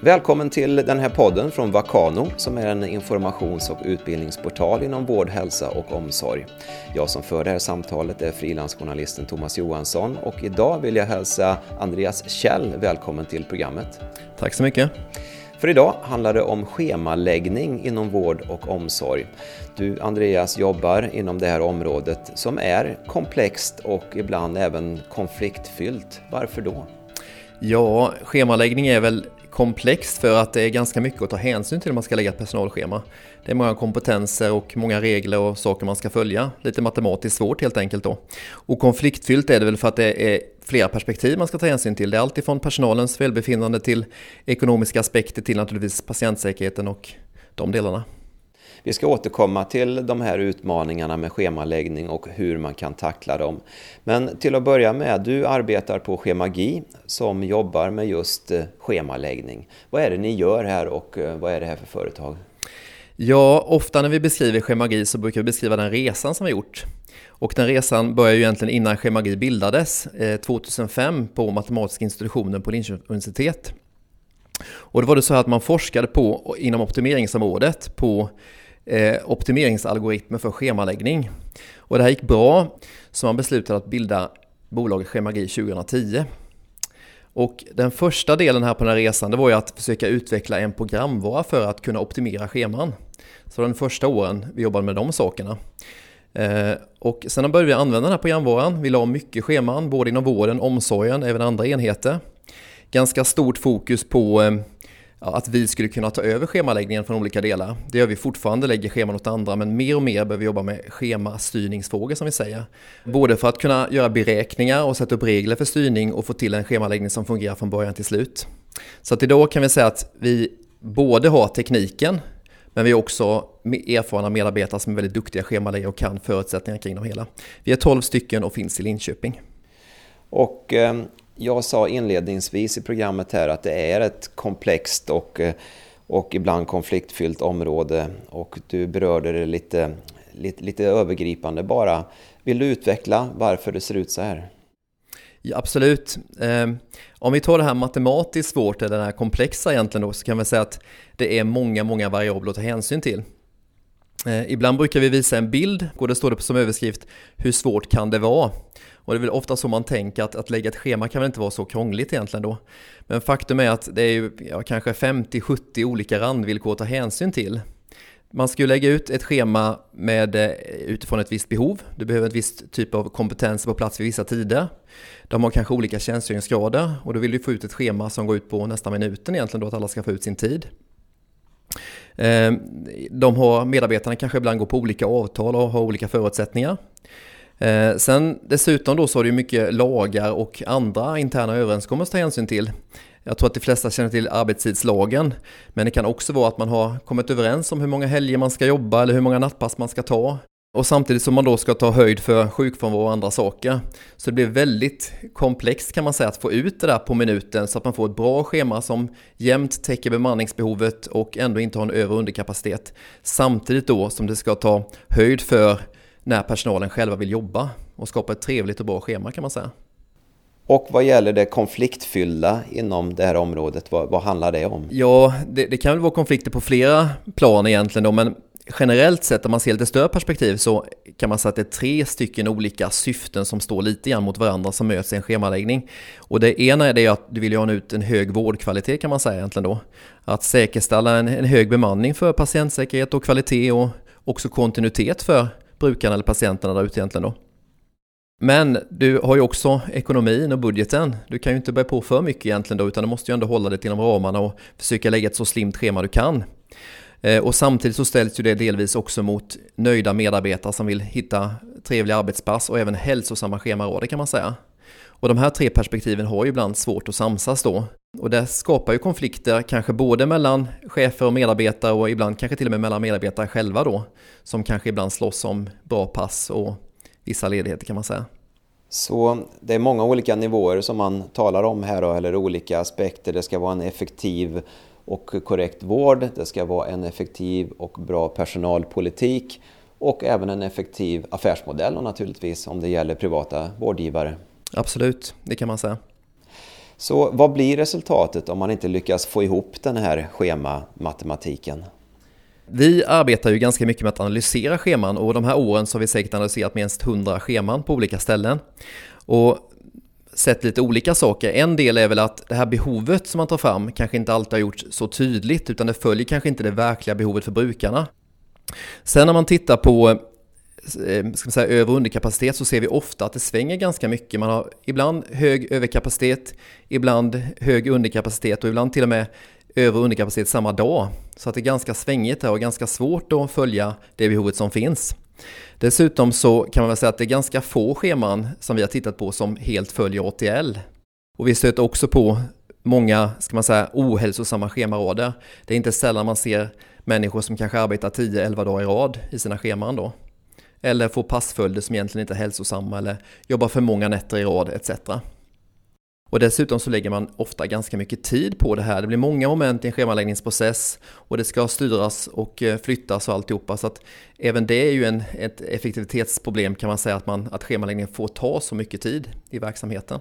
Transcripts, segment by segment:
Välkommen till den här podden från Vakano som är en informations och utbildningsportal inom vård, hälsa och omsorg. Jag som för det här samtalet är frilansjournalisten Thomas Johansson och idag vill jag hälsa Andreas Kjell välkommen till programmet. Tack så mycket. För idag handlar det om schemaläggning inom vård och omsorg. Du Andreas jobbar inom det här området som är komplext och ibland även konfliktfyllt. Varför då? Ja, schemaläggning är väl komplext för att det är ganska mycket att ta hänsyn till när man ska lägga ett personalschema. Det är många kompetenser och många regler och saker man ska följa. Lite matematiskt svårt helt enkelt då. Och konfliktfyllt är det väl för att det är flera perspektiv man ska ta hänsyn till. Det är alltifrån personalens välbefinnande till ekonomiska aspekter till naturligtvis patientsäkerheten och de delarna. Vi ska återkomma till de här utmaningarna med schemaläggning och hur man kan tackla dem. Men till att börja med, du arbetar på Schemagi som jobbar med just eh, schemaläggning. Vad är det ni gör här och eh, vad är det här för företag? Ja, ofta när vi beskriver Schemagi så brukar vi beskriva den resan som vi gjort. Och den resan började ju egentligen innan Schemagi bildades, eh, 2005 på Matematiska institutionen på Linköpings universitet. Och då var det så att man forskade på, inom optimeringsområdet, på eh, optimeringsalgoritmer för schemaläggning. Och det här gick bra, så man beslutade att bilda bolaget Schemagi 2010. Och den första delen här på den här resan det var ju att försöka utveckla en programvara för att kunna optimera scheman. Så den första åren vi jobbade med de sakerna. Eh, och sen började vi använda den här programvaran. Vi la mycket scheman, både inom vården, omsorgen, även andra enheter. Ganska stort fokus på eh, ja, att vi skulle kunna ta över schemaläggningen från olika delar. Det gör vi fortfarande, lägger scheman åt andra, men mer och mer behöver vi jobba med schemastyrningsfrågor som vi säger. Både för att kunna göra beräkningar och sätta upp regler för styrning och få till en schemaläggning som fungerar från början till slut. Så att idag kan vi säga att vi både har tekniken, men vi har också erfarna medarbetare som är väldigt duktiga schemaläggare och kan förutsättningar kring de hela. Vi är 12 stycken och finns i Linköping. Och ehm, jag sa inledningsvis i programmet här att det är ett komplext och, eh, och ibland konfliktfyllt område och du berörde det lite, lite, lite övergripande bara. Vill du utveckla varför det ser ut så här? Ja, absolut. Ehm, om vi tar det här matematiskt svårt, eller det här komplexa egentligen då, så kan vi säga att det är många, många variabler att ta hänsyn till. Ehm, ibland brukar vi visa en bild och det står det som överskrift Hur svårt kan det vara? Och det är väl ofta så man tänker att, att lägga ett schema kan väl inte vara så krångligt egentligen då. Men faktum är att det är ju ja, kanske 50-70 olika randvillkor att ta hänsyn till. Man ska ju lägga ut ett schema med, eh, utifrån ett visst behov. Du behöver en viss typ av kompetens på plats vid vissa tider. De har kanske olika tjänstgöringsgrader och då vill du få ut ett schema som går ut på nästa minuten egentligen då att alla ska få ut sin tid. Ehm, de har, medarbetarna kanske ibland går på olika avtal och har olika förutsättningar. Eh, sen dessutom då så har du mycket lagar och andra interna överenskommelser att ta hänsyn till. Jag tror att de flesta känner till arbetstidslagen, men det kan också vara att man har kommit överens om hur många helger man ska jobba eller hur många nattpass man ska ta. Och samtidigt som man då ska ta höjd för sjukfrånvaro och andra saker. Så det blir väldigt komplext kan man säga att få ut det där på minuten så att man får ett bra schema som jämnt täcker bemanningsbehovet och ändå inte har en över och underkapacitet. Samtidigt då som det ska ta höjd för när personalen själva vill jobba och skapa ett trevligt och bra schema kan man säga. Och vad gäller det konfliktfyllda inom det här området, vad, vad handlar det om? Ja, det, det, kan väl vara konflikter på flera plan egentligen då, men generellt sett om man ser lite större perspektiv så kan man säga att det är tre stycken olika syften som står lite grann mot varandra som möts i en schemaläggning. Och det ena är det att du vill ha ut en hög vårdkvalitet kan man säga egentligen då. Att säkerställa en, en hög bemanning för patientsäkerhet och kvalitet och också kontinuitet för brukarna eller patienterna där ute egentligen då. Men du har ju också ekonomin och budgeten. Du kan ju inte börja på för mycket egentligen då, utan du måste ju ändå hålla dig till de ramarna och försöka lägga ett så slimt schema du kan. Eh, och samtidigt så ställs ju det delvis också mot nöjda medarbetare som vill hitta trevliga arbetspass och även hälsosamma schemaråder kan man säga. Och de här tre perspektiven har ju ibland svårt att samsas då. Och det skapar ju konflikter, kanske både mellan chefer och medarbetare och ibland kanske till och med mellan medarbetare själva då. Som kanske ibland slåss om bra pass och vissa ledigheter kan man säga. Så det är många olika nivåer som man talar om här då, eller olika aspekter. Det ska vara en effektiv och korrekt vård, det ska vara en effektiv och bra personalpolitik och även en effektiv affärsmodell och naturligtvis om det gäller privata vårdgivare. Absolut, det kan man säga. Så vad blir resultatet om man inte lyckas få ihop den här schemamatematiken? Vi arbetar ju ganska mycket med att analysera scheman och de här åren så har vi säkert analyserat minst 100 scheman på olika ställen. Och sett lite olika saker. En del är väl att det här behovet som man tar fram kanske inte alltid har gjorts så tydligt utan det följer kanske inte det verkliga behovet för brukarna. Sen när man tittar på Eh, ska man säga, över och underkapacitet så ser vi ofta att det svänger ganska mycket. Man har ibland hög överkapacitet, ibland hög underkapacitet och ibland till och med över och underkapacitet samma dag. Så att det är ganska svängigt här och ganska svårt att följa det behovet som finns. Dessutom så kan man väl säga att det är ganska få scheman som vi har tittat på som helt följer ATL. Och vi stöter också på många, ska man säga, ohälsosamma schemarader. Det är inte sällan man ser människor som kanske arbetar 10-11 dagar i rad i sina scheman då. Eller får passföljder som egentligen inte är hälsosamma eller jobbar för många nätter i rad etc. Och dessutom så lägger man ofta ganska mycket tid på det här. Det blir många moment i en schemaläggningsprocess och det ska styras och eh, flyttas och alltihopa. Så att även det är ju en, ett effektivitetsproblem kan man säga att, man, att schemaläggningen får ta så mycket tid i verksamheten.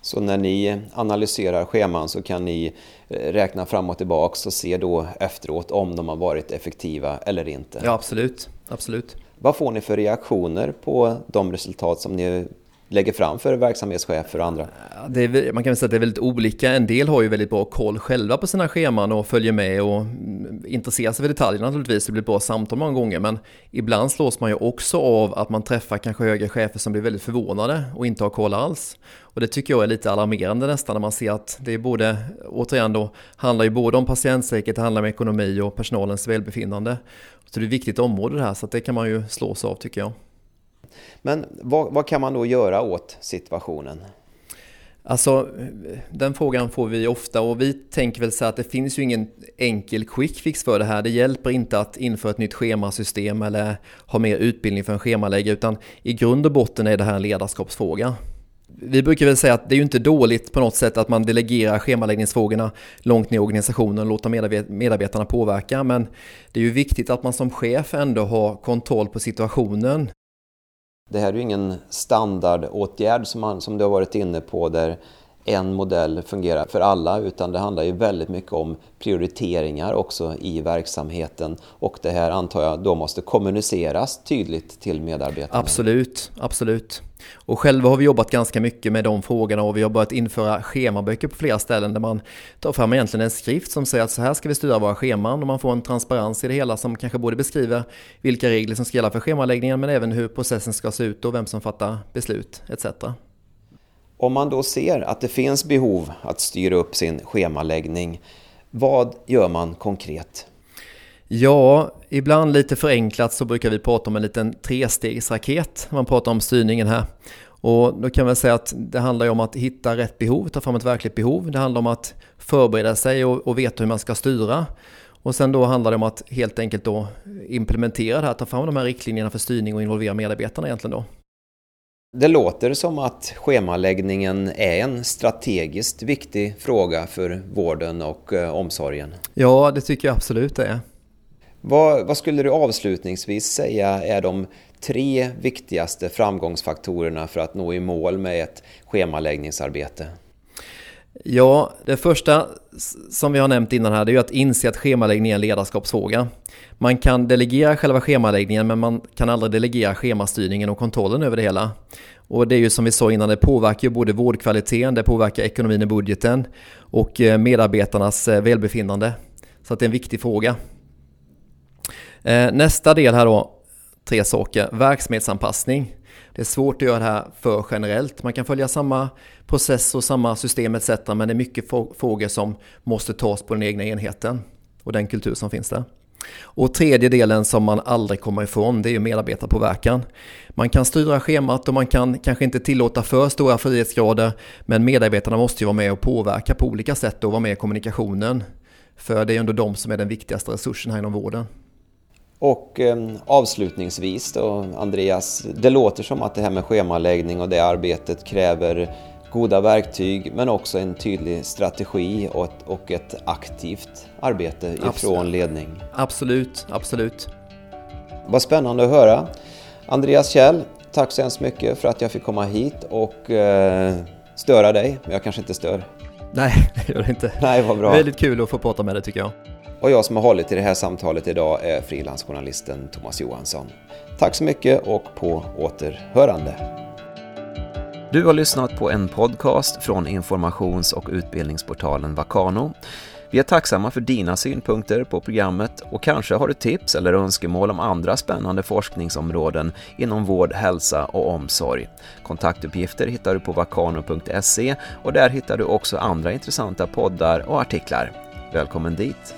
Så när ni analyserar scheman så kan ni eh, räkna fram och tillbaka och se då efteråt om de har varit effektiva eller inte? Ja, absolut. absolut. Vad får ni för reaktioner på de resultat som ni lägger fram för verksamhetschefer och andra? Är, man kan säga att det är väldigt olika. En del har ju väldigt bra koll själva på sina scheman och följer med och mm, intresserar sig för detaljerna naturligtvis. Det blir bra samtal många gånger men ibland slås man ju också av att man träffar kanske högre chefer som blir väldigt förvånade och inte har koll alls. Och det tycker jag är lite alarmerande nästan när man ser att det är både, återigen då, handlar ju både om patientsäkerhet, det handlar om ekonomi och personalens välbefinnande. Så det är ett viktigt område det här så att det kan man ju slås av tycker jag. Men vad, vad kan man då göra åt situationen? Alltså, den frågan får vi ofta och vi tänker väl så att det finns ju ingen enkel quick fix för det här. Det hjälper inte att införa ett nytt schemasystem eller ha mer utbildning för en schemaläggare utan i grund och botten är det här en ledarskapsfråga. Vi brukar väl säga att det är ju inte dåligt på något sätt att man delegerar schemaläggningsfrågorna långt ner i organisationen och låter medarbetarna påverka men det är ju viktigt att man som chef ändå har kontroll på situationen det här är ju ingen standardåtgärd som, man, som du har varit inne på där en modell fungerar för alla utan det handlar ju väldigt mycket om prioriteringar också i verksamheten och det här antar jag då måste kommuniceras tydligt till medarbetarna. Absolut, absolut. Och själva har vi jobbat ganska mycket med de frågorna och vi har börjat införa schemaböcker på flera ställen där man tar fram egentligen en skrift som säger att så här ska vi styra våra scheman och man får en transparens i det hela som kanske både beskriver vilka regler som ska gälla för schemaläggningen men även hur processen ska se ut och vem som fattar beslut etc. Om man då ser att det finns behov att styra upp sin schemaläggning, vad gör man konkret? Ja, ibland lite förenklat så brukar vi prata om en liten trestegsraket. Man pratar om styrningen här. Och då kan man säga att det handlar om att hitta rätt behov, ta fram ett verkligt behov. Det handlar om att förbereda sig och, och veta hur man ska styra. Och sen då handlar det om att helt enkelt då implementera det här, ta fram de här riktlinjerna för styrning och involvera medarbetarna egentligen då. Det låter som att schemaläggningen är en strategiskt viktig fråga för vården och eh, omsorgen. Ja, det tycker jag absolut det är. Vad, vad, skulle du avslutningsvis säga är de tre viktigaste framgångsfaktorerna för att nå i mål med ett schemaläggningsarbete? Ja, det första som vi har nämnt innan här det är ju att inse att schemaläggning är en ledarskapsfråga. Man kan delegera själva schemaläggningen men man kan aldrig delegera schemastyrningen och kontrollen över det hela. Och det är ju som vi sa innan, det påverkar ju både vårdkvaliteten, det påverkar ekonomin i budgeten och eh, medarbetarnas eh, välbefinnande. Så att det är en viktig fråga. Eh, nästa del här då, tre saker. Verksamhetsanpassning. Det är svårt att göra det här för generellt. Man kan följa samma process och samma system etc. Men det är mycket frågor som måste tas på den egna enheten och den kultur som finns där. Och tredje delen som man aldrig kommer ifrån det är ju medarbetarpåverkan. Man kan styra schemat och man kan kanske inte tillåta för stora frihetsgrader men medarbetarna måste ju vara med och påverka på olika sätt och vara med i kommunikationen. För det är ju ändå de som är den viktigaste resursen här inom vården. Och eh, avslutningsvis då, Andreas, det låter som att det här med schemaläggning och det arbetet kräver goda verktyg men också en tydlig strategi och ett, och ett aktivt arbete ifrån absolut. ledning. Absolut, absolut. Vad spännande att höra. Andreas Kjell, tack så hemskt mycket för att jag fick komma hit och eh, störa dig, men jag kanske inte stör. Nej, det gör det inte. Nej, vad bra. Väldigt kul att få prata med dig tycker jag. Och jag som har hållit i det här samtalet idag är frilansjournalisten Thomas Johansson. Tack så mycket och på återhörande. Du har lyssnat på en podcast från informations och utbildningsportalen Vakano. Vi är tacksamma för dina synpunkter på programmet och kanske har du tips eller önskemål om andra spännande forskningsområden inom vård, hälsa och omsorg. Kontaktuppgifter hittar du på vakano.se och där hittar du också andra intressanta poddar och artiklar. Välkommen dit!